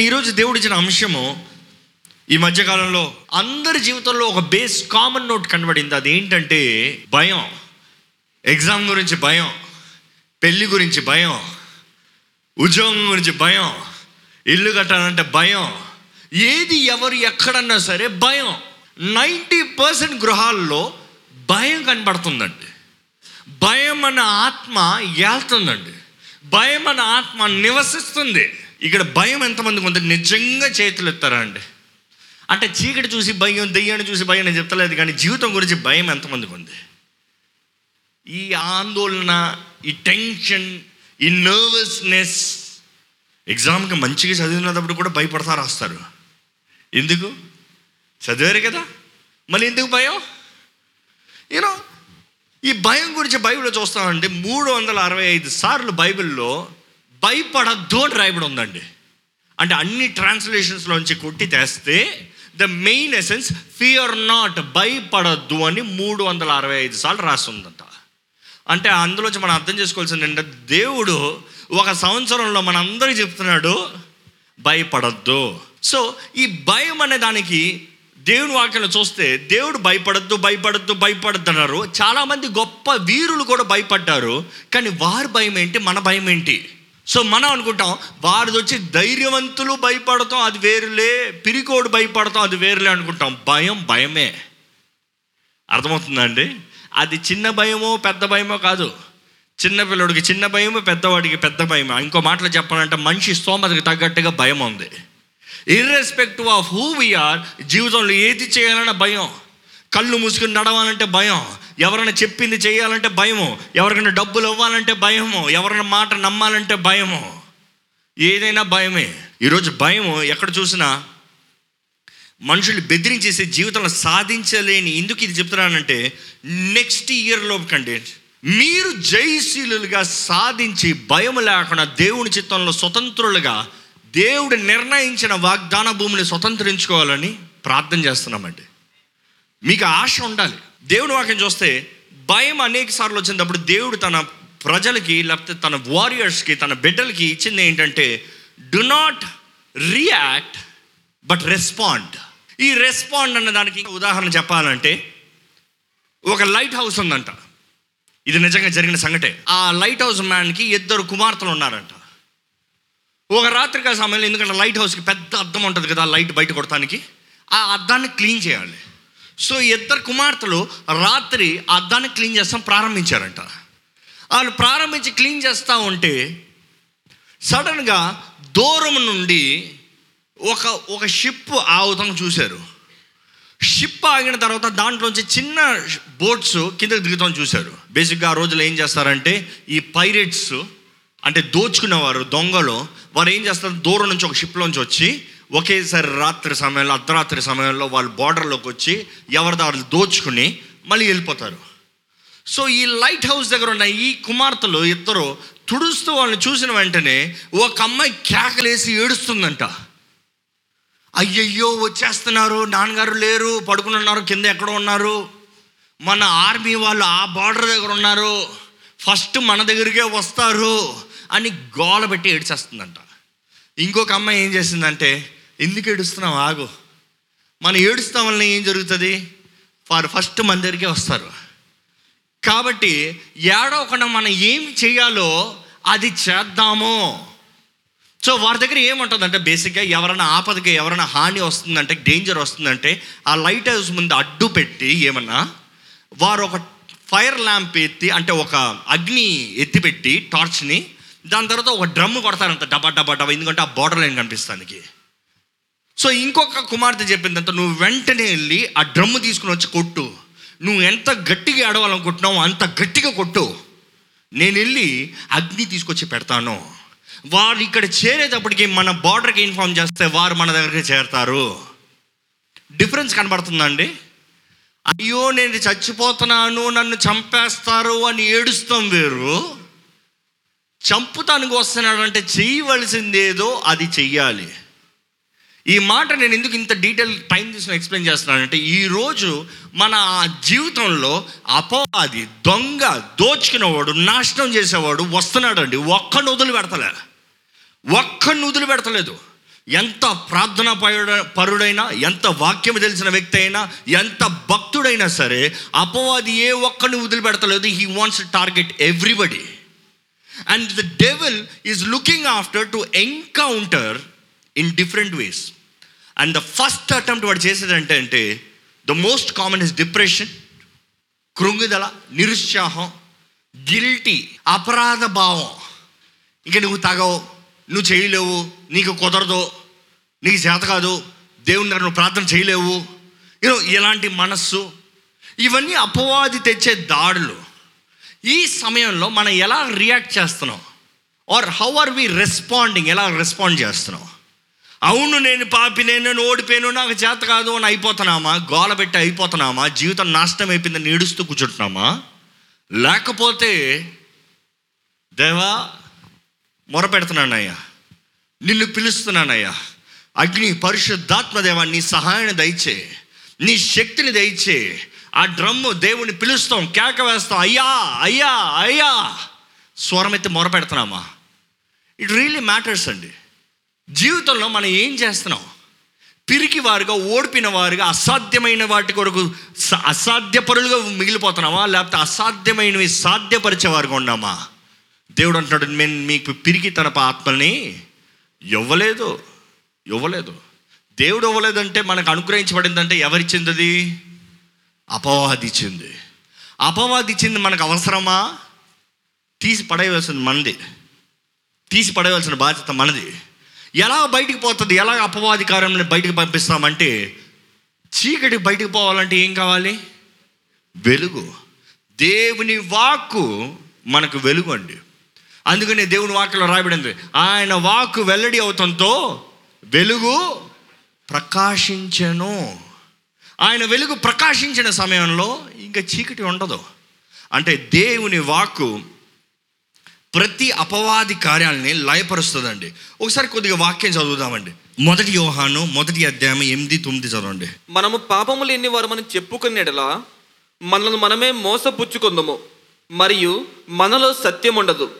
ఈరోజు దేవుడు ఇచ్చిన అంశము ఈ మధ్యకాలంలో అందరి జీవితంలో ఒక బేస్ కామన్ నోట్ కనబడింది. అది ఏంటంటే భయం. ఎగ్జామ్ గురించి భయం. పెళ్ళి గురించి భయం. ఉద్యోగం గురించి భయం. ఇల్లు కట్టాలంటే భయం. ఏది ఎవరు ఎక్కడన్నా సరే భయం. నైంటీ పర్సెంట్ గృహాల్లో భయం కనబడుతుందండి. భయం అన్న ఆత్మ ఏళ్తుందండి. భయం అన్న ఆత్మ నివసిస్తుంది. ఇక్కడ భయం ఎంతమందికి ఉంది నిజంగా చేతులు ఎత్తారా అండి? అంటే చీకటి చూసి భయం దెయ్యాన్ని చూసి భయం నేను చెప్తలేదు కానీ జీవితం గురించి భయం ఎంతమందికి ఉంది? ఈ ఆందోళన ఈ టెన్షన్ ఈ నర్వస్నెస్ ఎగ్జామ్కి మంచిగా చదివినప్పుడు కూడా భయపడతా రాస్తారు. ఎందుకు? చదివారు కదా. మళ్ళీ ఎందుకు భయం? యూనో ఈ భయం గురించి బైబిల్లో చూస్తామంటే మూడు వందల అరవై ఐదు సార్లు బైబిల్లో భయపడద్దు అని రాయబడి ఉందండి. అంటే అన్ని ట్రాన్స్లేషన్స్లోంచి కొట్టి తెస్తే the main essence fear not భయపడద్దు అని మూడు వందల అరవై ఐదు సార్లు రాస్తుందంట. అంటే అందులోంచి మనం అర్థం చేసుకోవాల్సింది ఏంటంటే దేవుడు ఒక సంవత్సరంలో మనందరికీ చెప్తున్నాడు భయపడద్దు. సో ఈ భయం అనే దానికి దేవుని వాక్యంలో చూస్తే దేవుడు భయపడద్దు భయపడద్దు భయపడద్దు అన్నారు. చాలామంది గొప్ప వీరులు కూడా భయపడ్డారు. కానీ వారి భయం ఏంటి? మన భయం ఏంటి? సో మనం అనుకుంటాం వారిది వచ్చి ధైర్యవంతులు భయపడతాం అది వేరులే పిరికోడు భయపడతాం అది వేరులే అనుకుంటాం. భయం భయమే. అర్థమవుతుందండి? అది చిన్న భయమో పెద్ద భయమో కాదు. చిన్న పిల్లడికి చిన్న భయము పెద్దవాడికి పెద్ద భయమే. ఇంకో మాటలు చెప్పాలంటే మనిషి స్తోమతకి తగ్గట్టుగా భయం ఉంది. ఇర్రెస్పెక్టివ్ ఆఫ్ హూ వీఆర్ జీవితంలో ఏది చేయాలన్న భయం. కళ్ళు మూసుకుని నడవాలంటే భయం. ఎవరైనా చెప్పింది చేయాలంటే భయము. ఎవరికైనా డబ్బులు ఇవ్వాలంటే భయము. ఎవరైనా మాట నమ్మాలంటే భయము. ఏదైనా భయమే. ఈరోజు భయము ఎక్కడ చూసినా మనుషులు బెదిరించేసి జీవితంలో సాధించలేని ఎందుకు ఇది చెప్తున్నానంటే నెక్స్ట్ ఇయర్లో కండి మీరు జయశీలుగా సాధించి భయం లేకుండా దేవుని చిత్తంలో స్వతంత్రులుగా దేవుడు నిర్ణయించిన వాగ్దాన భూమిని స్వతంత్రించుకోవాలని ప్రార్థన చేస్తున్నామండి. మీకు ఆశ ఉండాలి. దేవుని వాక్యం చూస్తే భయం అనేక సార్లు వచ్చినప్పుడు దేవుడు తన ప్రజలకి లేకపోతే తన వారియర్స్కి తన బిడ్డలకి ఇచ్చింది ఏంటంటే do not react but respond ఈ రెస్పాండ్ అన్న దానికి ఉదాహరణ చెప్పాలంటే ఒక లైట్ హౌస్ ఉందంట. ఇది నిజంగా జరిగిన సంగటే ఆ లైట్ హౌస్ మ్యాన్కి ఇద్దరు కుమార్తెలు ఉన్నారంట. ఒక రాత్రికాల సమయంలో ఎందుకంటే లైట్ హౌస్కి పెద్ద అద్దం ఉంటుంది కదా లైట్ బయట కొడటానికి ఆ అద్దాన్ని క్లీన్ చేయాలి. సో ఇద్దరు కుమార్తెలు రాత్రి ఆ అద్దాన్ని క్లీన్ చేస్తాం ప్రారంభించారంట. వాళ్ళు ప్రారంభించి క్లీన్ చేస్తూ ఉంటే సడన్గా దూరం నుండి ఒక ఒక షిప్ ఆగుతాం చూశారు. షిప్ ఆగిన తర్వాత దాంట్లోంచి చిన్న బోట్స్ కిందకి దిగుతాం చూశారు. బేసిక్గా ఆ రోజులు ఏం చేస్తారంటే ఈ పైరేట్స్ అంటే దోచుకునేవారు దొంగలు వారు ఏం చేస్తారు? దూరం నుంచి ఒక షిప్లోంచి వచ్చి ఒకేసారి రాత్రి సమయంలో అర్ధరాత్రి సమయంలో వాళ్ళు బార్డర్లోకి వచ్చి ఎవరిదారులు దోచుకుని మళ్ళీ వెళ్ళిపోతారు. సో ఈ లైట్ హౌస్ దగ్గర ఉన్న ఈ కుమార్తెలు ఇద్దరు తుడుస్తూ వాళ్ళని చూసిన వెంటనే ఒక అమ్మాయి కేకలేసి ఏడుస్తుందంట. అయ్యయ్యో వచ్చేస్తున్నారు. నాన్నగారు లేరు. పడుకుని ఉన్నారు. కింద ఎక్కడ ఉన్నారు. మన ఆర్మీ వాళ్ళు ఆ బార్డర్ దగ్గర ఉన్నారు. ఫస్ట్ మన దగ్గరికే వస్తారు అని గోల పెట్టి ఏడ్చేస్తుందంట. ఇంకొక అమ్మాయి ఏం చేసిందంటే ఎందుకు ఏడుస్తున్నాం ఆగు. మనం ఏడుస్తాం వల్ల ఏం జరుగుతుంది? వారు ఫస్ట్ మన దగ్గరికే వస్తారు. కాబట్టి ఏడవకుండా మనం ఏం చేయాలో అది చేద్దాము. సో వారి దగ్గర ఏముంటుందంటే బేసిక్గా ఎవరైనా ఆపదకి ఎవరైనా హాని వస్తుందంటే డేంజర్ వస్తుందంటే ఆ లైట్ హౌస్ ముందు అడ్డు పెట్టి ఏమన్నా వారు ఒక ఫైర్ ల్యాంప్ ఎత్తి అంటే ఒక అగ్ని ఎత్తిపెట్టి టార్చ్ని దాని తర్వాత ఒక డ్రమ్ కొడతారంట డబా డబా డబా ఎందుకంటే ఆ బార్డర్ లైన్ కనిపిస్తానికి సో ఇంకొక కుమార్తె చెప్పిందంత నువ్వు వెంటనే వెళ్ళి ఆ డ్రమ్ము తీసుకుని వచ్చి కొట్టు. నువ్వు ఎంత గట్టిగా ఆడవాలనుకుంటున్నావు అంత గట్టిగా కొట్టు. నేను వెళ్ళి అగ్ని తీసుకొచ్చి పెడతాను. వారు ఇక్కడ చేరేటప్పటికి మన బార్డర్కి ఇన్ఫార్మ్ చేస్తే వారు మన దగ్గరికి చేరతారు. డిఫరెన్స్ కనబడుతుందండి. అయ్యో నేను చచ్చిపోతున్నాను నన్ను చంపేస్తారు అని ఏడుస్తాం వేరు. చంపుతానికి వస్తున్నాడు అంటే చేయవలసిందేదో అది చెయ్యాలి. ఈ మాట నేను ఎందుకు ఇంత డీటెయిల్ టైం తీసుకుని ఎక్స్ప్లెయిన్ చేస్తున్నానంటే ఈరోజు మన ఆ జీవితంలో అపవాది దొంగ దోచుకునేవాడు నాశనం చేసేవాడు వస్తున్నాడు అండి ఒక్కడిని వదిలి పెడతలే. ఒక్కడిని వదిలి పెడతలేదు. ఎంత ప్రార్థన పరుడ- పరుడైనా ఎంత వాక్యం తెలిసిన వ్యక్తి అయినా ఎంత భక్తుడైనా సరే అపవాది ఏ ఒక్కరిని వదిలిపెడతలేదు he wants target everybody and the devil is looking after to encounter in different ways and the first attempt వాడు చేసేదంటే అంటే the most common is depression కృంగుదల నిరుత్సాహం గిల్టీ అపరాధ భావం. ఇంక నువ్వు తగవు నువ్వు చేయలేవు నీకు కుదరదు నీకు చేత కాదు దేవుని దగ్గర నువ్వు ప్రార్థన చేయలేవు. ఈరో ఇలాంటి మనస్సు ఇవన్నీ అపవాది తెచ్చే దాడులు. ఈ సమయంలో మనం ఎలా రియాక్ట్ చేస్తున్నాం? Or how are we responding ఎలా రెస్పాండ్ చేస్తున్నాం? అవును నేను పాపి నేను ఓడిపోయాను నాకు చేత కాదు అని అయిపోతున్నామా? గోల పెట్టి అయిపోతున్నామా? జీవితం నాశనం అయిపోయిందని ఏడుస్తూ కూర్చుంటున్నామా? లేకపోతే దేవా మొరపెడుతున్నానయ్యా నిన్ను పిలుస్తున్నానయ్యా. అగ్ని పరిశుద్ధాత్మ దేవా నీ సహాయాన్ని దయచే నీ శక్తిని దయచే ఆ డ్రమ్ము దేవుని పిలుస్తాం కేక వేస్తాం. అయ్యా అయ్యా అయ్యా. స్వరమెత్తి మొరపెడుతున్నామా ఇట్ రియలీ మ్యాటర్స్ అండి. జీవితంలో మనం ఏం చేస్తున్నాం? పిరికి వారుగా ఓడిపిన వారుగా అసాధ్యమైన వాటి కొరకు అసాధ్యపరులుగా అసాధ్య పరులుగా మిగిలిపోతున్నామా? లేకపోతే అసాధ్యమైనవి సాధ్యపరిచేవారుగా ఉన్నామా? దేవుడు అంటున్నాడు నేను మీకు పిరికి తన ఆత్మల్ని ఇవ్వలేదు ఇవ్వలేదు. దేవుడు ఇవ్వలేదంటే మనకు అనుగ్రహించబడిందంటే ఎవరిచ్చింది అది అపవాది ఇచ్చింది అపవాది మనకు అవసరమా? తీసి పడేయవలసింది మనది. తీసి పడేయవలసిన బాధ్యత మనది. ఎలా బయటికి పోతుంది? ఎలా అపవాది కార్యంని బయటికి పంపిస్తామంటే చీకటి బయటికి పోవాలంటే ఏం కావాలి? వెలుగు. దేవుని వాక్కు మనకు వెలుగు అండి. అందుకనే దేవుని వాక్యలో రాయబడింది ఆయన వాక్కు వెల్లడి అవుతంతో వెలుగు ప్రకాశించను. ఆయన వెలుగు ప్రకాశించిన సమయంలో ఇంకా చీకటి ఉండదు. అంటే దేవుని వాక్కు ప్రతి అపవాది కార్యాలని లయపరుస్తుందండి. ఒకసారి కొద్దిగా వాక్యం చదువుదామండి. మొదటి యోహాను మొదటి అధ్యాయం ఎనిమిది తొమ్మిది చదవండి. మనము పాపము లేని మనం చెప్పుకునేడలా మనల్ని మనమే మోసపుచ్చుకుందము మరియు మనలో సత్యం ఉండదు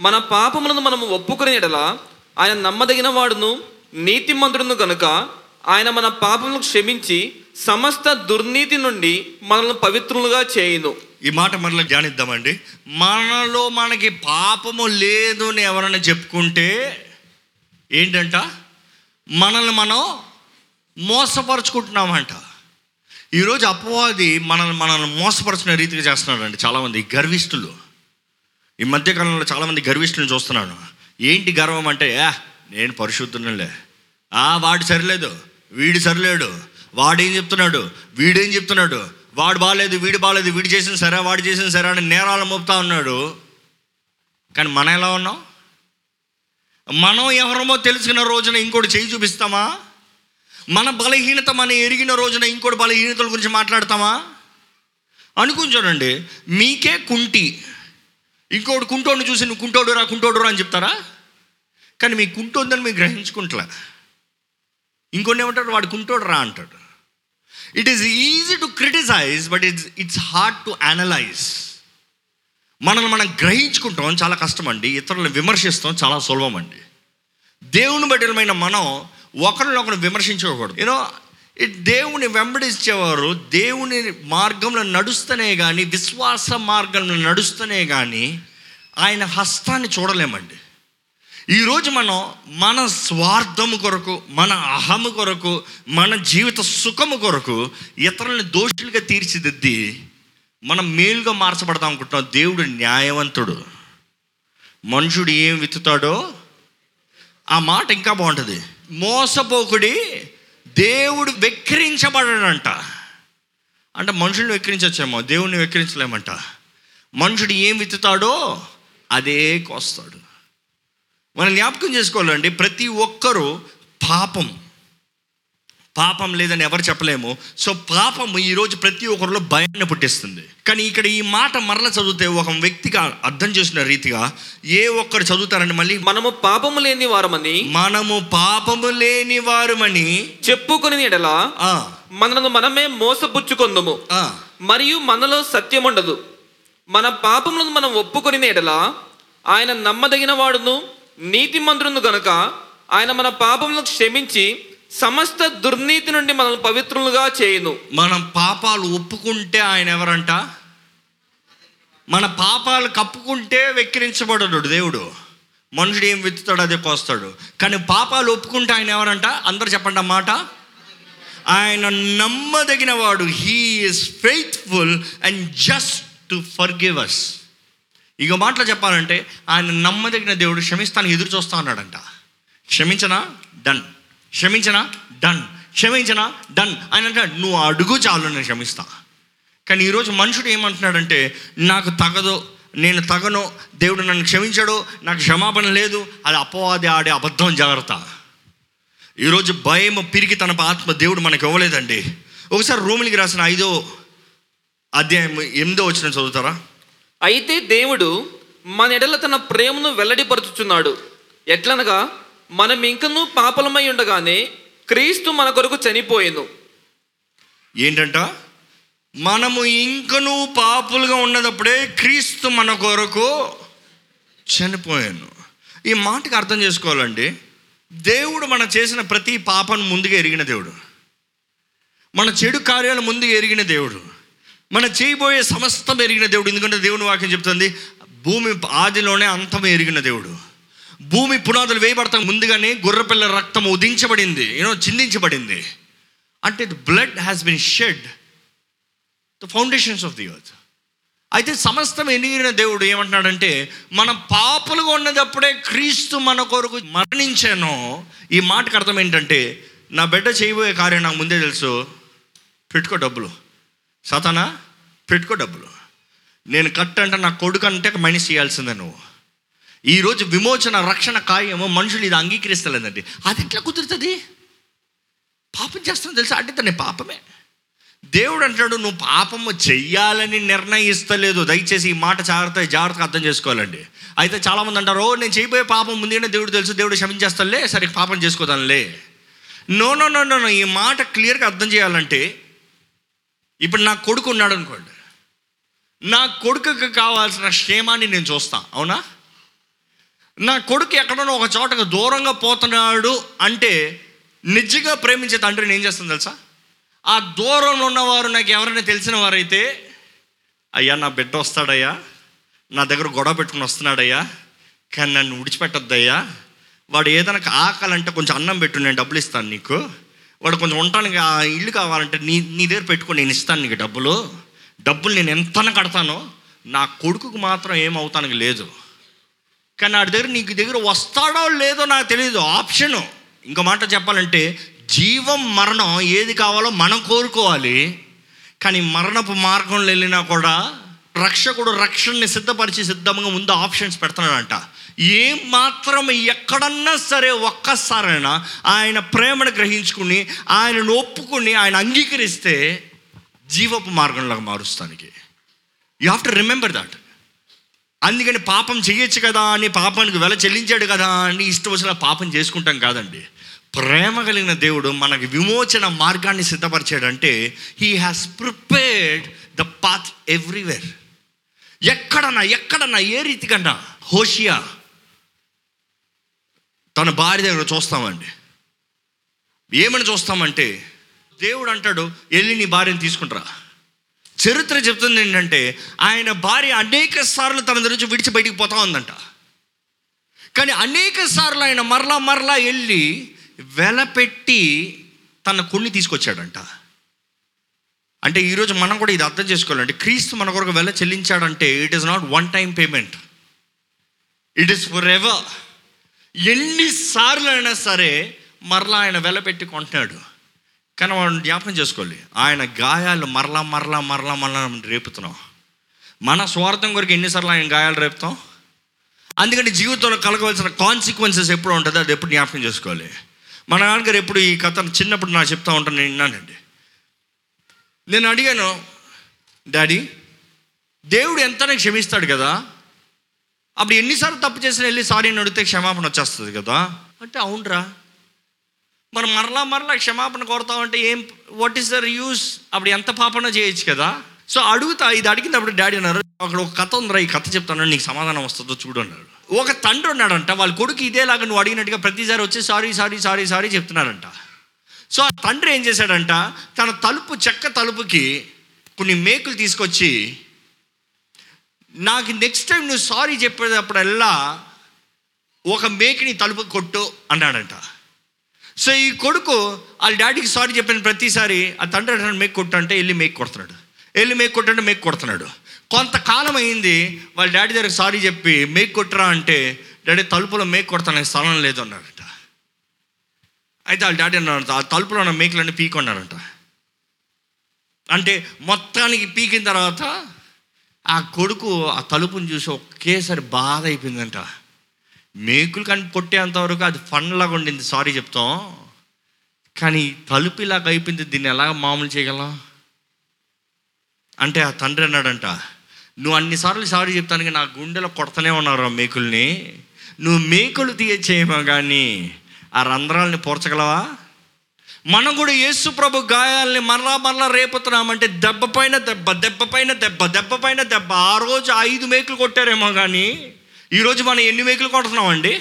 మన పాపములను మనము ఒప్పుకునేడలా ఆయన నమ్మదగిన వాడును నీతిమంతుడును గనుక ఆయన మన పాపములను క్షమించి సమస్త దుర్నీతి నుండి మనల్ని పవిత్రులుగా చేయును. ఈ మాట మనలో ధ్యానిద్దామండి. మనలో మనకి పాపము లేదు అని ఎవరైనా చెప్పుకుంటే ఏంటంట? మనల్ని మనం మోసపరుచుకుంటున్నామంట. ఈరోజు అపవాది మనల్ని మనల్ని మోసపరచిన రీతిగా చేస్తున్నాడండి చాలామంది గర్విష్ఠులు. ఈ మధ్యకాలంలో చాలామంది గర్విష్ఠులను చూస్తున్నాను. ఏంటి గర్వం అంటే "ఆ, నేను పరిశుద్ధులే ఆ వాడు సరిలేదు వీడు సరిలేడు. వాడేం చెప్తున్నాడు? వీడేం చెప్తున్నాడు? వాడు బాగాలేదు వీడు బాగాలేదు వీడు చేసిన సరే వాడు చేసిన సరే అని నేరాలు మోపుతా ఉన్నాడు. కానీ మనం ఎలా ఉన్నాం? మనం ఎవరమో తెలుసుకున్న రోజున ఇంకోటి చేయి చూపిస్తామా? మన బలహీనత మనం ఎరిగిన రోజున ఇంకోటి బలహీనతల గురించి మాట్లాడతామా? అనుకుని చూడండి మీకే కుంటి. ఇంకోటి కుంటోడిని చూసి నువ్వు కుంటోడు రా కుంటోడు రా అని చెప్తారా? కానీ మీ కుంటోందని మీరు గ్రహించుకుంటలే. ఇంకొన్ని ఏమంటాడు? వాడు కుంటోడు రా అంటాడు. It is easy to criticise but it's it's hard to analyse మనల్ని మనం గ్రహించుకుంటాం చాలా కష్టం అండి ఇతరులను విమర్శిస్తాం చాలా సులభం అండి దేవుని బిడ్డలమైన మనం ఒకరినొకరు విమర్శించకూడదు. యూనో ఇట్ దేవుని వెంబడించేవారు దేవుని మార్గంలో నడుస్తూనే కానీ విశ్వాస మార్గంలో నడుస్తూనే కానీ ఆయన హస్తాన్ని చూడలేమండి. ఈరోజు మనం మన స్వార్థము కొరకు మన అహము కొరకు మన జీవిత సుఖము కొరకు ఇతరులని దోషులుగా తీర్చిదిద్ది మనం మేలుగా మార్చబడదాం అనుకుంటున్నాం. దేవుడు న్యాయవంతుడు. మనుషుడు ఏం విత్తుతాడో ఆ మాట ఇంకా బాగుంటుంది. మోసపోకుడి దేవుడు వెక్కిరించబడడంట. అంటే మనుషుల్ని వెక్కిరించచ్చేమో దేవుడిని వెక్కిరించలేమంట. మనుషుడు ఏం విత్తుతాడో అదే కోస్తాడు. మనం జ్ఞాపకం చేసుకోవాలండి ప్రతి ఒక్కరూ పాపం. పాపం లేదని ఎవరు చెప్పలేము. సో పాపం ఈరోజు ప్రతి ఒక్కరిలో భయాన్ని పుట్టిస్తుంది. కానీ ఇక్కడ ఈ మాట మరల చదివితే ఒక వ్యక్తిగా అర్థం చేసిన రీతిగా ఏ ఒక్కరు చదువుతారండి మళ్ళీ? మనము పాపము లేని వారమని మనము పాపము లేని వారమని చెప్పుకుని ఎడలా ఆ, మనల్ని మనమే మోసపుచ్చుకొందుము. మరియు మనలో సత్యం ఉండదు మన పాపములను మనం ఒప్పుకొని ఎడలా ఆయన నమ్మదగిన వాడును. నీతిమంతుడు గనుక ఆయన మన పాపములను క్షమించి సమస్త దుర్నీతి నుండి మనల్ని పవిత్రులుగా చేయను. మనం పాపాలు ఒప్పుకుంటే ఆయన ఎవరంట? మన పాపాలు కప్పుకుంటే వెక్కిరించబడడు దేవుడు. మనుషుడు ఏం విత్తుతాడు అదే కోస్తాడు. కానీ పాపాలు ఒప్పుకుంటే ఆయన ఎవరంట? అందరు చెప్పండి మాట. ఆయన నమ్మదగిన వాడు he is faithful and just to forgive us ఇక మాటలు చెప్పాలంటే ఆయన నమ్మదగిన దేవుడు క్షమిస్తాను ఎదురు చూస్తా అన్నాడంట. క్షమించనా? డన్ క్షమించనా? డన్ క్షమించనా? డన్ ఆయన అంటాడు నువ్వు అడుగు చాలు నేను క్షమిస్తా. కానీ ఈరోజు మనుషుడు ఏమంటున్నాడంటే నాకు తగదు నేను తగను దేవుడు నన్ను క్షమించాడు నాకు క్షమాపణ లేదు అది అపవాది ఆడే అబద్ధం జాగ్రత్త. ఈరోజు భయం పిరికి తన ఆత్మ దేవుడు మనకు ఇవ్వలేదండి. ఒకసారి రోమిలికి రాసిన ఐదో అధ్యాయం ఎనిమిదో వచ్చిన చదువుతారా? అయితే దేవుడు మన ఎడల తన ప్రేమను వెల్లడిపరుచుచున్నాడు. ఎట్లనగా మనం ఇంకనూ పాపలమై ఉండగానే క్రీస్తు మన కొరకు చనిపోయింది ఏంటంట? మనము ఇంకనూ పాపులుగా ఉన్నదప్పుడే క్రీస్తు మన కొరకు చనిపోయాను. ఈ మాటకి అర్థం చేసుకోవాలండి. దేవుడు మనం చేసిన ప్రతి పాపను ముందుగా ఎరిగిన దేవుడు. మన చెడు కార్యాలు ముందుగా ఎరిగిన దేవుడు. మన చేయబోయే సమస్తం ఎరిగిన దేవుడు. ఎందుకంటే దేవుని వాక్యం చెప్తుంది భూమి ఆదిలోనే అంతం ఎరిగిన దేవుడు. భూమి పునాదులు వేయబడతాం ముందుగానే గొర్రెపిల్ల రక్తం ఉదించబడింది యూనో చిందించబడింది. అంటే the blood has been shed the foundations of the earth అయితే సమస్తం ఎరిగిన దేవుడు ఏమంటున్నాడంటే మనం పాపులుగా ఉన్నదప్పుడే క్రీస్తు మన కొరకు మరణించాను. ఈ మాటకు అర్థం ఏంటంటే నా బిడ్డ చేయబోయే కార్యం నాకు ముందే తెలుసు పెట్టుకో డబ్బులు. సతనా పెట్టుకో డబ్బులు. నేను కట్ అంటే నా కొడుకు అంటే మైనస్ చేయాల్సిందే నువ్వు. ఈరోజు విమోచన రక్షణ కార్యము మనుషులు ఇది అంగీకరిస్తలేదండి. అది ఎట్లా కుదురుతుంది? పాపం చేస్తాను తెలుసా? అంటే తన పాపమే. దేవుడు అంటాడు నువ్వు పాపము చెయ్యాలని నిర్ణయిస్తలేదు. దయచేసి ఈ మాట జాగ్రత్త జాగ్రత్తగా అర్థం చేసుకోవాలండి. అయితే చాలామంది అంటారు "ఓ, నేను చేయబోయే పాపం ముందుగానే దేవుడు తెలుసు. దేవుడు క్షమించేస్తానులే సరే పాపం చేసుకోదానులే నో నో నో నో ఈ మాట క్లియర్గా అర్థం చేయాలంటే ఇప్పుడు నా కొడుకు ఉన్నాడు అనుకోండి. నా కొడుకుకి కావాల్సిన క్షేమాన్ని నేను చూస్తాను అవునా? నా కొడుకు ఎక్కడనో ఒక చోటకు దూరంగా పోతున్నాడు అంటే నిజంగా ప్రేమించే తండ్రిని ఏం చేస్తుంది తెలుసా? ఆ దూరంలో ఉన్నవారు నాకు ఎవరైనా తెలిసిన వారైతే అయ్యా నా బిడ్డ వస్తాడయ్యా. నా దగ్గర గొడవ పెట్టుకుని వస్తున్నాడయ్యా. కానీ నన్ను విడిచిపెట్టద్దయ్యా. వాడు ఏదైనా ఆకలంటే కొంచెం అన్నం పెట్టు నేను డబ్బులు ఇస్తాను నీకు. వాడు కొంచెం ఉండటానికి ఆ ఇల్లు కావాలంటే నీ నీ దగ్గర పెట్టుకొని నేను ఇస్తాను నీకు డబ్బులు. డబ్బులు నేను ఎంతన కడతానో నా కొడుకుకు మాత్రం ఏమవుతానికి లేదు. కానీ వాడి దగ్గర నీకు దగ్గర వస్తాడో లేదో నాకు తెలియదు ఆప్షను. ఇంకో మాట చెప్పాలంటే జీవం మరణం ఏది కావాలో మనం కోరుకోవాలి. కానీ మరణపు మార్గంలో వెళ్ళినా కూడా రక్షకుడు రక్షణని సిద్ధపరిచి సిద్ధంగా ముందు ఆప్షన్స్ పెడుతున్నాడంట. ఏం మాత్రం ఎక్కడన్నా సరే ఒక్కసారైనా ఆయన ప్రేమను గ్రహించుకుని ఆయనను ఒప్పుకుని ఆయన అంగీకరిస్తే జీవపు మార్గంలోకి మారుస్తానికి. You have to remember that అందుకని పాపం చేయొచ్చు కదా అని పాపానికి వెల చెల్లించాడు కదా అని ఇష్టం వచ్చిన పాపం చేసుకుంటాం కాదండి. ప్రేమ కలిగిన దేవుడు మనకి విమోచన మార్గాన్ని సిద్ధపరిచాడంటే he has prepared the path everywhere ఎక్కడన్నా ఎక్కడన్నా ఏ రీతికన్నా హోషియా తన భార్య దగ్గర చూస్తామండి. ఏమని చూస్తామంటే దేవుడు అంటాడు వెళ్ళి నీ భార్యను తీసుకుంటారా. చరిత్ర చెప్తుంది ఏంటంటే ఆయన భార్య అనేక సార్లు తన దగ్గర నుంచి విడిచి బయటికి పోతా ఉందంట. కానీ అనేక సార్లు ఆయన మరలా మరలా వెళ్ళి వెలపెట్టి తన కొన్ని తీసుకొచ్చాడంట. అంటే ఈరోజు మనం కూడా ఇది అర్థం చేసుకోవాలంటే క్రీస్తు మన కొరకు వెల చెల్లించాడంటే it is not one time payment it is forever ఎన్నిసార్లు అయినా సరే మరలా ఆయన వెలపెట్టి కొంటున్నాడు కానీ వాడు జ్ఞాపకం చేసుకోవాలి. ఆయన గాయాలు మరలా మరలా మరలా మరలా రేపుతున్నాం. మన స్వార్థం కొరకు ఎన్నిసార్లు ఆయన గాయాలు రేపుతాం? అందుకని జీవితంలో కలగవలసిన కాన్సిక్వెన్సెస్ ఎప్పుడు ఉంటుందో అది ఎప్పుడు జ్ఞాపకం చేసుకోవాలి. మా నాన్నగారు ఎప్పుడు ఈ కథ చిన్నప్పుడు నాకు చెప్తా ఉంటాను నేను విన్నానండి. నేను అడిగాను డాడీ దేవుడు ఎంతనే క్షమిస్తాడు కదా? అప్పుడు ఎన్నిసార్లు తప్పు చేసిన వెళ్ళి సారీ అని అడిగితే క్షమాపణ వచ్చేస్తుంది కదా? అంటే అవునరా. మనం మరలా మరలా క్షమాపణ కోరుతామంటే ఏం వాట్ ఈస్ దర్ యూస్ అప్పుడు ఎంత పాపన చేయొచ్చు కదా. సో అడుగుతా ఇది అడిగినప్పుడు డాడీ అన్నారు అక్కడ ఒక కథ ఉందిరా ఈ కథ చెప్తాను నీకు సమాధానం వస్తుందో చూడు అన్నాడు. ఒక తండ్రి ఉన్నాడంట వాళ్ళ కొడుకు ఇదేలాగా నువ్వు అడిగినట్టుగా ప్రతిసారి వచ్చి సారీ సారీ సారీ సారీ చెప్తున్నాడంట. సో ఆ తండ్రి ఏం చేశాడంట తన తలుపు చెక్క తలుపుకి కొన్ని మేకులు తీసుకొచ్చి నాకు నెక్స్ట్ టైం నువ్వు సారీ చెప్పేటప్పుడల్లా ఒక మేకిని తలుపు కొట్టు అన్నాడంట. సో ఈ కొడుకు వాళ్ళ డాడీకి సారీ చెప్పిన ప్రతిసారి ఆ తండ్రి అంటాడు మేక్ కొట్టు అంటే వెళ్ళి మేక్ కొడుతున్నాడు. వెళ్ళి మేక్ కొట్టంటే మేక్ కొడుతున్నాడు. కొంతకాలం అయింది వాళ్ళ డాడీ దగ్గర సారీ చెప్పి మేక్ కొట్టరా అంటే డాడీ తలుపులో మేక్ కొడతానే స్థలం లేదు అన్నాడట. అయితే వాళ్ళ డాడీ అన్నాడంట ఆ తలుపులో ఉన్న మేకులన్నీ పీకొన్నాడంట అంటే మొత్తానికి పీకిన తర్వాత ఆ కొడుకు ఆ తలుపుని చూసి ఒకేసారి బాధ అయిపోయిందంట. మేకులు కానీ కొట్టేంతవరకు అది ఫండ్లాగా ఉండింది సారీ చెప్తాం. కానీ తలుపు ఇలాగ అయిపోయింది దీన్ని ఎలాగ మామూలు చేయగలం? అంటే ఆ తండ్రి అన్నాడంట నువ్వు అన్నిసార్లు సారీ చెప్తానికి నా గుండెలో కొడతనే ఉన్నారు ఆ మేకుల్ని. నువ్వు మేకులు తీయచేయమో కానీ ఆ రంధ్రాలని పోర్చగలవా? మనం కూడా యేసు ప్రభు గాయాల్ని మరలా మరలా రేపుతున్నామంటే దెబ్బ పైన దెబ్బ దెబ్బ పైన దెబ్బ దెబ్బ పైన దెబ్బ. ఆ రోజు ఐదు మేకులు కొట్టారేమో కానీ ఈరోజు మనం ఎన్ని మేకులు కొడుతున్నామండి?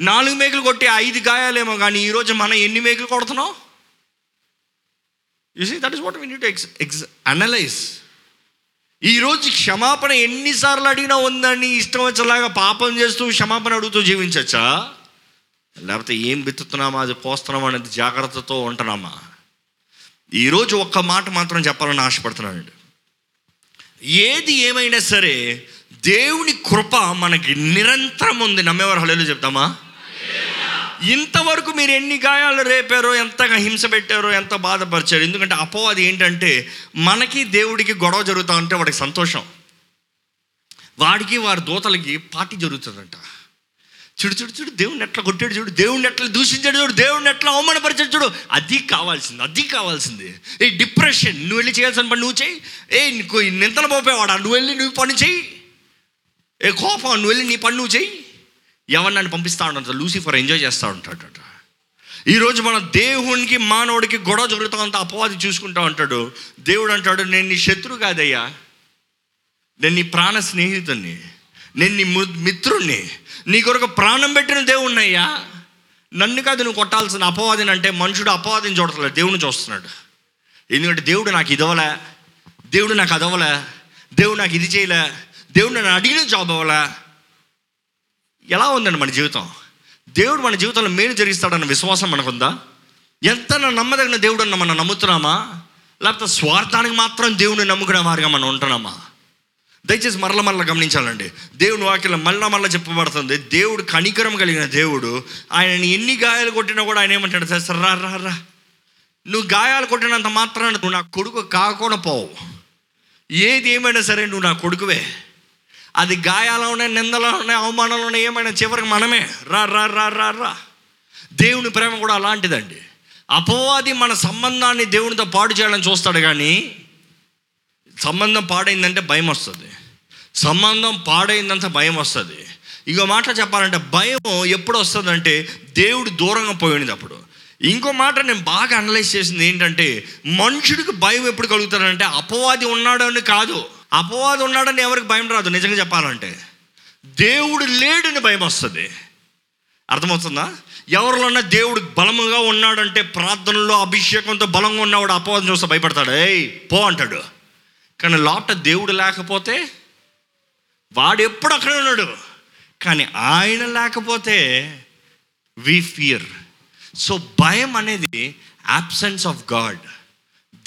నాలుగు మేకులు కొట్టి ఐదు గాయాలేమో కానీ ఈరోజు మనం ఎన్ని మేకులు కొడుతున్నాం? You see that is what we need ex ex analyse ఈరోజు క్షమాపణ ఎన్నిసార్లు అడిగినా ఉందని ఇష్టం వచ్చేలాగా పాపం చేస్తూ క్షమాపణ అడుగుతూ జీవించచ్చా? లేకపోతే ఏం విత్తుతున్నామా అది పోస్తున్నామా అనేది జాగ్రత్తతో ఉంటున్నామా? ఈరోజు ఒక్క మాట మాత్రం చెప్పాలని ఆశపడుతున్నానండి ఏది ఏమైనా సరే దేవుని కృప మనకి నిరంతరం ఉంది. నమ్మేవారు హలో చెప్తామా? ఇంతవరకు మీరు ఎన్ని గాయాలు రేపారో ఎంతగా హింస పెట్టారో ఎంత బాధపరిచారు ఎందుకంటే అపవాది ఏంటంటే మనకి దేవుడికి గొడవ జరుగుతా ఉంటే వాడికి సంతోషం. వాడికి వారి దూతలకి పార్టీ జరుగుతుందంట. చూడు చూడు చూడు దేవుడిని ఎట్లా కొట్టాడు చూడు దేవుడిని ఎట్లా దూషించాడు చూడు దేవుడిని ఎట్లా అవమానపరిచాడు చూడు. అది కావాల్సింది అది కావాల్సింది. ఏ డిప్రెషన్ నువ్వు వెళ్ళి చేయాల్సిన పని నువ్వు చేయి ఏ నీకు నింతలు పోపేవాడా? నువ్వు వెళ్ళి నువ్వు పని చెయ్యి. ఏ కోపం నువ్వు వెళ్ళి నీ పని నువ్వు చెయ్యి. ఎవరు నన్ను పంపిస్తా ఉంటాడు లూసిఫర్ ఎంజాయ్ చేస్తూ ఉంటాడట. ఈరోజు మన దేవునికి మానవుడికి గొడవ జరుగుతూ అంత అపవాది చూసుకుంటా ఉంటాడు. దేవుడు అంటాడు నేను నీ శత్రువు కాదయ్యా. నేను నీ ప్రాణ స్నేహితుడిని నేను నీ ము- మిత్రుణ్ణి. నీ కొరకు ప్రాణం పెట్టిన దేవుణ్ణయ్యా. నన్ను కాదు నువ్వు కొట్టాల్సిన అపవాదిని అంటే మనుషుడు అపవాదిని చూడట్లేదు దేవుని చూస్తున్నాడు. ఎందుకంటే దేవుడు నాకు ఇదవలే దేవుడు నాకు అదవలే దేవుడు నాకు ఇది చేయలే దేవుడు నన్ను అడిగిన జాబ్ అవ్వలే ఎలా ఉందండి మన జీవితం? దేవుడు మన జీవితంలో మేలు జరిగిస్తాడన్న విశ్వాసం మనకుందా? ఎంత నమ్మదగిన దేవుడు అన్న మనం నమ్ముతున్నామా? లేకపోతే స్వార్థానికి మాత్రం దేవుడిని నమ్ముకునే వారిగా మనం ఉంటున్నామా? దయచేసి మరల మరల గమనించాలండి. దేవుని వాక్యం మళ్ళా మళ్ళా చెప్పబడుతుంది. దేవుడు కనికరం కలిగిన దేవుడు ఆయనని ఎన్ని గాయాలు కొట్టినా కూడా ఆయన ఏమంటాడు సార్ సార్ రా రా రా. నువ్వు గాయాలు కొట్టినంత మాత్రాన నువ్వు నా కొడుకు కాకుండా పోవు. ఏది ఏమైనా సరే నువ్వు నా కొడుకువే. అది గాయాలు ఉన్నాయి అవమానంలోనే ఉన్నాయి అవమానాలు ఉన్నాయి ఏమైనా చివరికి మనమే. రా రా రా రా రా. దేవుని ప్రేమ కూడా అలాంటిదండి. అపవాది మన సంబంధాన్ని దేవునితో పాడు చేయాలని చూస్తాడు కానీ సంబంధం పాడైందంటే భయం వస్తుంది. సంబంధం పాడైందంత భయం వస్తుంది. ఇంకో మాట చెప్పాలంటే భయం ఎప్పుడు వస్తుందంటే దేవుడు దూరంగా పోయింది అప్పుడు. ఇంకో మాట నేను బాగా అనలైజ్ చేసింది ఏంటంటే మనుషుడికి భయం ఎప్పుడు కలుగుతాడంటే అపవాది ఉన్నాడని కాదు. అపవాది ఉన్నాడని ఎవరికి భయం రాదు నిజంగా చెప్పాలంటే. దేవుడు లేడని భయం వస్తుంది. అర్థమవుతుందా? ఎవరిలోన్నా దేవుడు బలముగా ఉన్నాడంటే ప్రార్థనలో అభిషేకంతో బలంగా ఉన్నవాడు అపవాదం చూస్తే భయపడతాడు. ఏయ్ పో అంటాడు. కానీ లోట దేవుడు లేకపోతే వాడు ఎప్పుడు అక్కడే ఉన్నాడు. కానీ ఆయన లేకపోతే వి ఫియర్ సో భయం అనేది యాబ్సెన్స్ ఆఫ్ గాడ్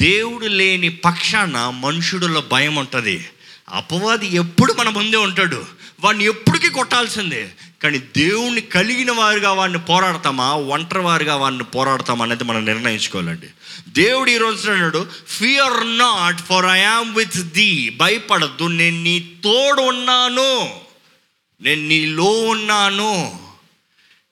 దేవుడు లేని పక్షాన మనుషుడిలో భయం ఉంటుంది. అపవాది ఎప్పుడు మన ముందే ఉంటాడు. వాడిని ఎప్పటికీ కొట్టాల్సిందే. కానీ దేవుణ్ణి కలిగిన వారుగా వాడిని పోరాడతామా? ఒంటరి వారుగా వాడిని పోరాడతామా అనేది మనం నిర్ణయించుకోవాలండి. దేవుడు ఈరోజు అన్నాడు fear not for I am with thee భయపడద్దు నేను నీ తోడు ఉన్నాను. నేను నీలో ఉన్నాను.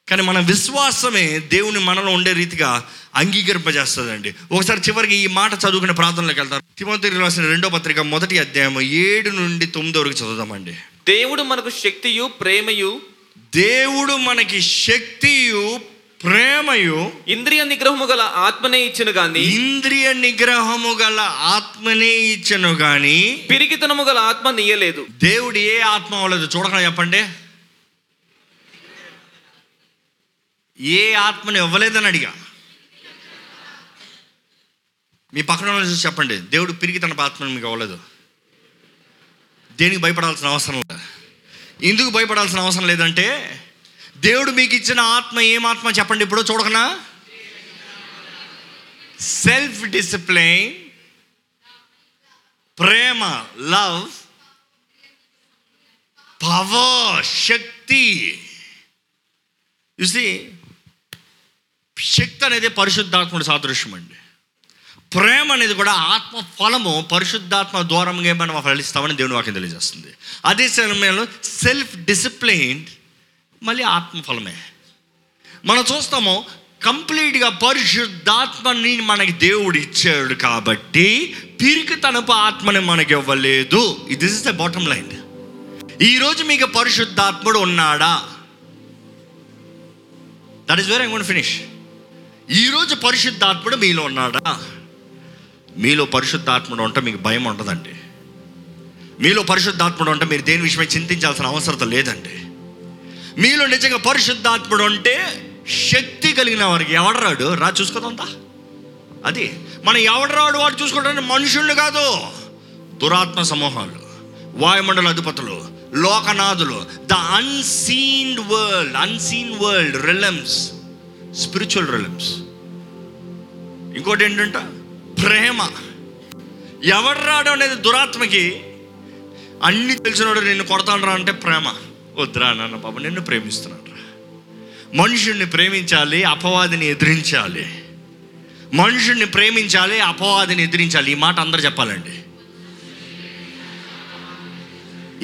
కానీ మన విశ్వాసమే దేవుని మనలో ఉండే రీతిగా అంగీకరింపజేస్తుందండి. ఒకసారి చివరికి ఈ మాట చదువుకునే ప్రార్థనలోకి వెళ్తారు తిమోతికి రాసిన రెండో పత్రిక మొదటి అధ్యాయం ఏడు నుండి తొమ్మిది వరకు చదువుదామండి. దేవుడు మనకు శక్తియు ప్రేమయు దేవుడు మనకి శక్తియు ప్రేమయు ఇంద్రియ నిగ్రహము గల ఆత్మనే ఇచ్చును గాని ఇంద్రియ నిగ్రహము గల ఆత్మనే ఇచ్చను కానీ పిరికితనము గల ఆత్మ నీయలేదు. దేవుడు ఏ ఆత్మ అవ్వలేదు చూడకుండా చెప్పండి. ఏ ఆత్మను ఇవ్వలేదని అడిగా. మీ పక్కన చూసి చెప్పండి. దేవుడు పిరిగి తన ఆత్మను మీకు ఇవ్వలేదు. దేనికి భయపడాల్సిన అవసరం లేదు. ఎందుకు భయపడాల్సిన అవసరం లేదంటే దేవుడు మీకు ఇచ్చిన ఆత్మ ఏమాత్మ చెప్పండి ఇప్పుడు చూడకనా? సెల్ఫ్ డిసిప్లైన్ ప్రేమ లవ్ పవర్ శక్తి. చూసి శక్తి అనేది పరిశుద్ధాత్ముడి సాదృశ్యం అండి ప్రేమ అనేది కూడా ఆత్మ ఫలము పరిశుద్ధాత్మ ద్వారంగా మనం ఫలిస్తామని దేవుని వాక్యం తెలియజేస్తుంది. అదే సమయంలో సెల్ఫ్ డిసిప్లిన్ మళ్ళీ ఆత్మ ఫలమే మనం చూస్తాము కంప్లీట్గా పరిశుద్ధాత్మని మనకి దేవుడు ఇచ్చాడు కాబట్టి పిరికి తనపు ఆత్మని మనకి ఇవ్వలేదు. This is the bottom line ఈరోజు మీకు పరిశుద్ధాత్ముడు ఉన్నాడా? That is very I finish ఈరోజు పరిశుద్ధాత్ముడు మీలో ఉన్నాడా? మీలో పరిశుద్ధాత్ముడు ఉంటే మీకు భయం ఉండదండి. మీలో పరిశుద్ధాత్ముడు ఉంటే మీరు దేని విషయమై చింతించాల్సిన అవసరం లేదండి. మీలో నిజంగా పరిశుద్ధాత్ముడు ఉంటే శక్తి కలిగిన వారికి ఎవడరాడు రా చూసుకోదంతా అది మనం ఎవడరాడు వాడు చూసుకోవడానికి మనుషుల్ని కాదు. దురాత్మ సమూహాలు వాయుమండల అధిపతులు లోకనాథులు the unseen world unseen world realms spiritual realms ఇంకోటి ఏంటంటే? ప్రేమ. ఎవడ్రాడు అనేది దురాత్మకి అన్ని తెలిసినోడు నిన్ను కొడతాను రా అంటే ప్రేమ. వద్దురా నాన్న పాప నిన్ను ప్రేమిస్తున్నాను రా మనుషుణ్ణి ప్రేమించాలి అపవాదిని ఎదిరించాలి. మనుషుణ్ణి ప్రేమించాలి అపవాదిని ఎదిరించాలి. ఈ మాట అందరు చెప్పాలండి.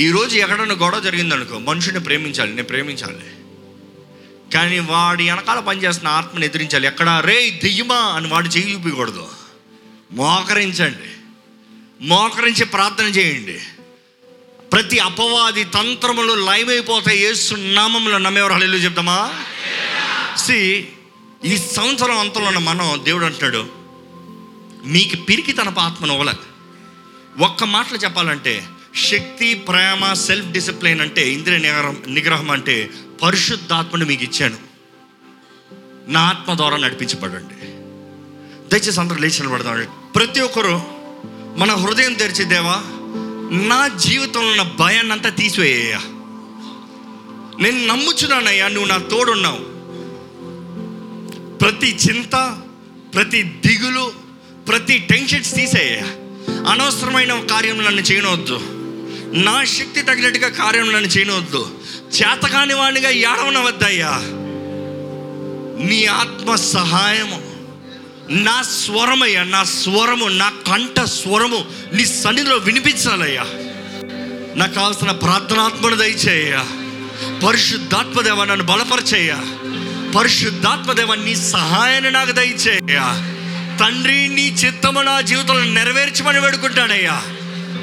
ఈరోజు ఎక్కడన్నా గొడవ జరిగిందనుకో మనుషుని ప్రేమించాలి నేను ప్రేమించాలి. కానీ వాడి వెనకాల పనిచేస్తున్న ఆత్మని ఎదిరించాలి. ఎక్కడ రే దెయ్యమా అని వాడు చేయి చూపించకూడదు మోకరించండి. మోకరించి ప్రార్థన చేయండి. ప్రతి అపవాది తంత్రములు లైవ్ అయిపోతాయి ఏసు నామంలో నమ్మేవారు. హల్లు చెప్తామా? సి ఈ సంవత్సరం అంతలో ఉన్న మనం దేవుడు అంటాడు మీకు పిరికి తన ఆత్మను ఇవ్వలే ఒక్క మాటలు చెప్పాలంటే శక్తి ప్రేమ సెల్ఫ్ డిసిప్లిన్ అంటే ఇంద్రియ నిగ్రహం నిగ్రహం అంటే పరిశుద్ధాత్మని మీకు ఇచ్చాను. నా ఆత్మ ద్వారా నడిపించబడండి. దయచేసి అందరూ లేచి నిలబడదాం. ప్రతి ఒక్కరు మన హృదయం తెరిచి దేవా నా జీవితంలో ఉన్న భయాన్ని అంతా తీసివేయ్యా నేను నమ్ముచున్నానయ్యా నువ్వు నా తోడున్నావు. ప్రతి చింత ప్రతి దిగులు ప్రతి టెన్షన్స్ తీసేయ్యా అనవసరమైన కార్యం నన్ను చేయనవద్దు నా శక్తి తగినట్టుగా కార్యం నన్ను చేయనవద్దు చేతకాని వాడిగా ఏడవనవద్దయ్యా. నీ ఆత్మ సహాయము. నా స్వరమయ్యా నా స్వరము నా కంఠ స్వరము నీ సన్నిధిలో వినిపించాలయ్యా. నాకు కావాల్సిన ప్రార్థనాత్మను దయచేయ్యా. పరిశుద్ధాత్మదేవ నన్ను బలపరచయ్యా. పరిశుద్ధాత్మదేవ నీ సహాయాన్ని నాకు దయచేయ్యా. తండ్రి నీ చిత్తము నా జీవితంలో నెరవేర్చమని వేడుకుంటానయ్యా.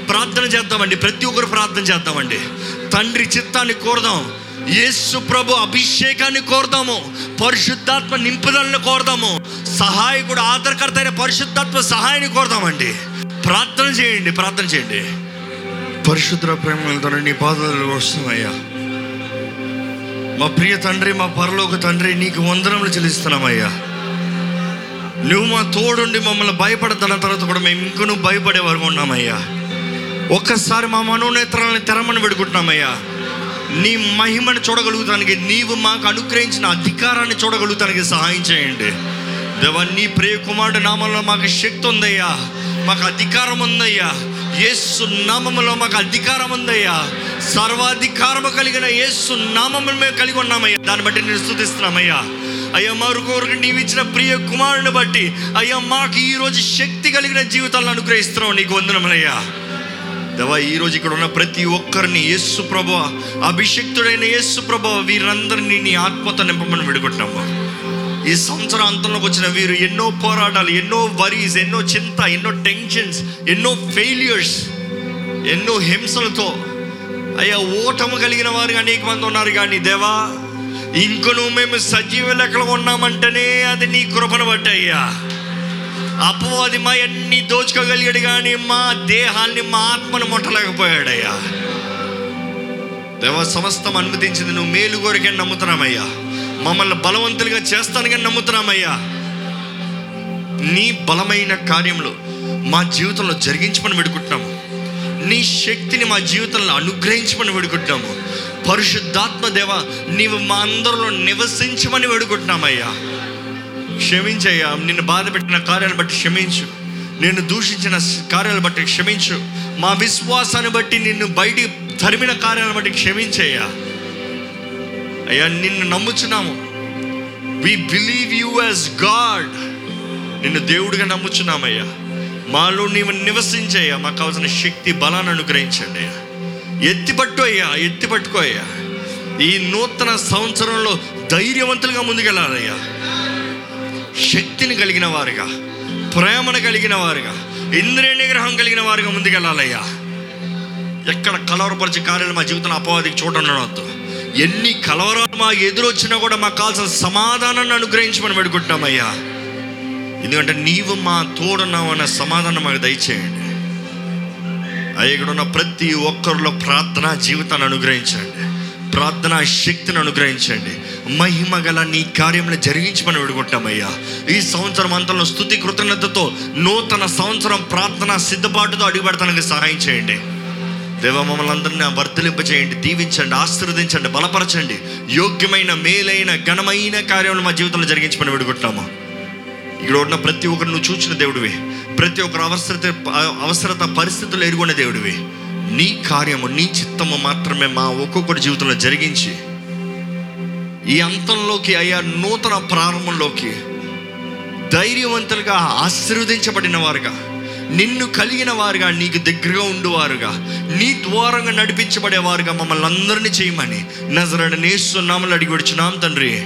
ప్రార్థన చేద్దామండి ప్రతి ఒక్కరు ప్రార్థన చేద్దామండి. తండ్రి చిత్తాన్ని కోరదాం. యేసు ప్రభు అభిషేకాన్ని కోరదాము పరిశుద్ధాత్మ నింపుదలను కోరదాము సహాయకుడు ఆధారకర్త అయిన పరిశుద్ధాత్మ సహాయాన్ని కోరదామండి. ప్రార్థన చేయండి ప్రార్థన చేయండి. పరిశుద్ధ ప్రేమలతో నీ బాధలు వస్తున్నాయా మా ప్రియ తండ్రి మా పరలోక తండ్రి నీకు వందనములు చెల్లిస్తున్నామయ్యా. నువ్వు మా తోడుండి మమ్మల్ని భయపడతాన తర్వాత కూడా మేము ఇంకనూ భయపడే వరకు ఉన్నామయ్యా. ఒక్కసారి మా మనోనేత్రాలను తెరమని పెడుకుంటున్నామయ్యా నీ మహిమను చూడగలుగుతానికి నీవు మాకు అనుగ్రహించిన అధికారాన్ని చూడగలుగుతానికి సహాయం చేయండి. దేవా నీ ప్రియకుమారుడు నామంలో మాకు శక్తి ఉందయ్యా. మాకు అధికారం ఉందయ్యా. యేసు నామములో మాకు అధికారం ఉందయ్యా. సర్వాధికారము కలిగిన యేసు నామములు మేము కలిగి ఉన్నామయ్యా. దాన్ని బట్టి నేను స్థుతిస్తున్నామయ్యా. అయ్యా మరొకరికి నీవు ఇచ్చిన ప్రియ కుమారుని బట్టి అయ్యా మాకు ఈరోజు శక్తి కలిగిన జీవితాలను అనుగ్రహిస్తున్నావు నీకు వందనములయ్యా. దేవా ఈరోజు ఇక్కడ ఉన్న ప్రతి ఒక్కరిని యేసు ప్రభు అభిషక్తుడైన యేసు ప్రభు వీరందరినీ నీ ఆత్మతో నింపమని విడుకుంటున్నాము ఈ సంవత్సరం అంతంలోకి వచ్చిన వీరు ఎన్నో పోరాటాలు ఎన్నో వరీస్ ఎన్నో చింత ఎన్నో టెన్షన్స్ ఎన్నో ఫెయిల్యూర్స్ ఎన్నో హింసలతో అయ్యా ఓటము కలిగిన వారు అనేక మంది ఉన్నారు కానీ దేవా ఇంకను మేము సజీవ లెక్కలు ఉన్నామంటేనే అది నీ కృపను బట్టి అయ్యా. అపవాది మా అన్ని దోచుకోగలిగాడు కానీ మా దేహాన్ని మా ఆత్మను ముట్టలేకపోయాడయ్యా. దేవ సమస్తం అనుమతించింది నువ్వు మేలు కోరికని నమ్ముతున్నామయ్యా. మమ్మల్ని బలవంతులుగా చేస్తానుగా నమ్ముతున్నామయ్యా. నీ బలమైన కార్యములు మా జీవితంలో జరిగించమని పెడుకుంటున్నాము నీ శక్తిని మా జీవితంలో అనుగ్రహించమని వేడుకుంటున్నాము. పరిశుద్ధాత్మ దేవ నీవు మా అందరిలో నివసించమని వేడుకుంటున్నామయ్యా. క్షమించయ్యా. నిన్ను బాధ పెట్టిన కార్యాలను బట్టి క్షమించు. నిన్ను దూషించిన కార్యాలను బట్టి క్షమించు. మా విశ్వాసాన్ని బట్టి నిన్ను బయటి తరిమిన కార్యాలను బట్టి క్షమించయ్యా. అయ్యా నిన్ను నమ్ముచున్నాము. We believe you as God నిన్ను దేవుడిగా నమ్ముచున్నామయ్యా. మాలో నీవు నివసించయ్యా. మాకు కావాల్సిన శక్తి బలాన్ని అనుగ్రహించండి అయ్యా. ఎత్తిపట్టు అయ్యా ఎత్తిపట్టుకో అయ్యా. ఈ నూతన సంవత్సరంలో ధైర్యవంతులుగా ముందుకెళ్ళాలయ్యా. శక్తిని కలిగిన వారుగా ప్రేమను కలిగిన వారుగా ఇంద్రియ నిగ్రహం కలిగిన వారుగా ముందుకెళ్ళాలయ్యా. ఎక్కడ కలవరపరిచే కార్యాలు మా జీవితంలో అపవాదికి చూడనవద్దు ఎన్ని కలవరాలు మా ఎదురొచ్చినా కూడా మాకు కావాల్సిన సమాధానాన్ని అనుగ్రహించమని పెడుకుంటున్నామయ్యా ఎందుకంటే నీవు మా తోడున్నావు అనే సమాధానం మాకు దయచేయండి. అయ్యా ఇక్కడ ఉన్న ప్రతి ఒక్కరిలో ప్రార్థన జీవితాన్ని అనుగ్రహించండి. ప్రార్థనా శక్తిని అనుగ్రహించండి. మహిమ గల నీ కార్యములు జరిగించమని విడుకుంటామయ్యా. ఈ సంవత్సరం అంతంలో స్థుతి కృతజ్ఞతతో నూతన సంవత్సరం ప్రార్థన సిద్ధపాటుతో అడుగుపెడతానికి సహాయం చేయండి. దేవ మమ్మల్ని అందరినీ వర్తిలింపచేయండి దీవించండి ఆశీర్వదించండి బలపరచండి. యోగ్యమైన మేలైన ఘనమైన కార్యములు మా జీవితంలో జరిగించమని విడుకుంటాము. ఇక్కడ ఉన్న ప్రతి ఒక్కరు నువ్వు చూచిన దేవుడివి. ప్రతి ఒక్కరు అవసరత అవసరత పరిస్థితులు ఎరుగున్న దేవుడివి. నీ కార్యము నీ చిత్తము మాత్రమే మా ఒక్కొక్కటి జీవితంలో జరిగించి ఈ అంతంలోకి అయ్యా నూతన ప్రారంభంలోకి ధైర్యవంతులుగా ఆశీర్వదించబడిన వారుగా నిన్ను కలిగిన వారుగా నీకు దగ్గరగా ఉండువారుగా నీ ద్వారంగా నడిపించబడేవారుగా మమ్మల్ని అందరినీ చేయమని నజరడ నేస్తున్నామని అడిగి వచ్చినాం తండ్రి.